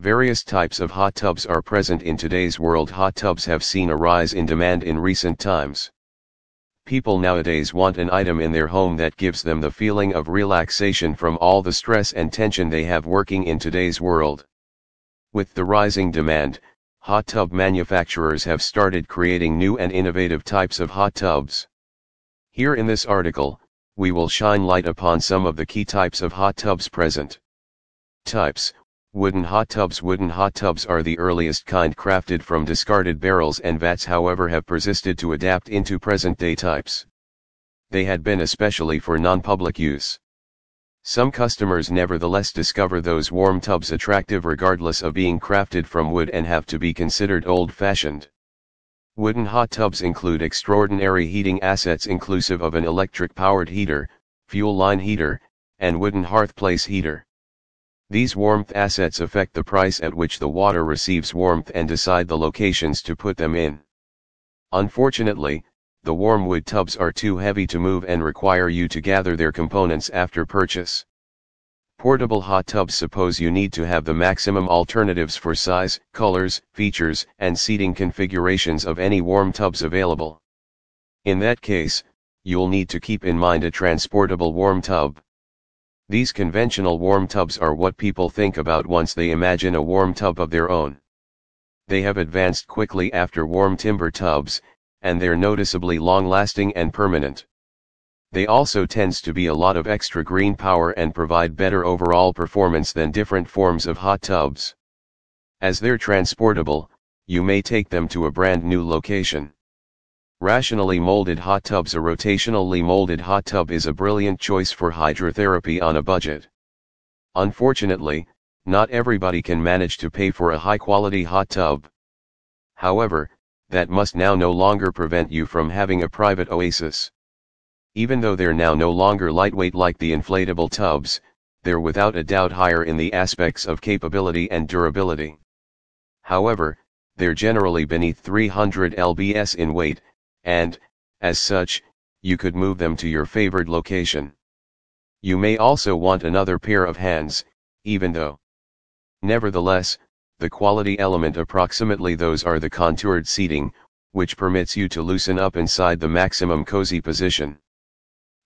Various types of hot tubs are present in today's world. Hot tubs have seen a rise in demand in recent times. People nowadays want an item in their home that gives them the feeling of relaxation from all the stress and tension they have working in today's world. With the rising demand, hot tub manufacturers have started creating new and innovative types of hot tubs. Here in this article, we will shine light upon some of the key types of hot tubs present. Types Wooden hot tubs Wooden hot tubs are the earliest kind crafted from discarded barrels and vats however have persisted to adapt into present-day types. They had been especially for non-public use. Some customers nevertheless discover those warm tubs attractive regardless of being crafted from wood and have to be considered old-fashioned. Wooden hot tubs include extraordinary heating assets inclusive of an electric-powered heater, fuel line heater, and wooden hearthplace heater. These warmth assets affect the price at which the water receives warmth and decide the locations to put them in. Unfortunately, the warm wood tubs are too heavy to move and require you to gather their components after purchase. Portable hot tubs suppose you need to have the maximum alternatives for size, colors, features, and seating configurations of any warm tubs available. In that case, you'll need to keep in mind a transportable warm tub. These conventional warm tubs are what people think about once they imagine a warm tub of their own. They have advanced quickly after warm timber tubs, and they're noticeably long-lasting and permanent. They also tends to be a lot of extra green power and provide better overall performance than different forms of hot tubs. As they're transportable, you may take them to a brand new location. Rationally molded hot tubs A rotationally molded hot tub is a brilliant choice for hydrotherapy on a budget. Unfortunately, not everybody can manage to pay for a high-quality hot tub. However, that must now no longer prevent you from having a private oasis. Even though they're now no longer lightweight like the inflatable tubs, they're without a doubt higher in the aspects of capability and durability. However, they're generally beneath 300 lbs in weight, and, as such, you could move them to your favored location. You may also want another pair of hands, even though. Nevertheless, the quality element approximately those are the contoured seating, which permits you to loosen up inside the maximum cozy position.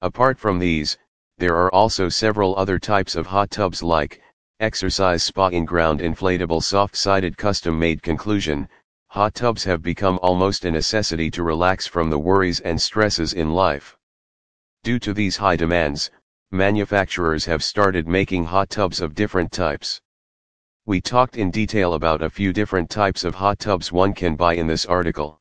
Apart from these, there are also several other types of hot tubs like, exercise spa in-ground inflatable soft-sided custom-made conclusion, hot tubs have become almost a necessity to relax from the worries and stresses in life. Due to these high demands, manufacturers have started making hot tubs of different types. We talked in detail about a few different types of hot tubs one can buy in this article.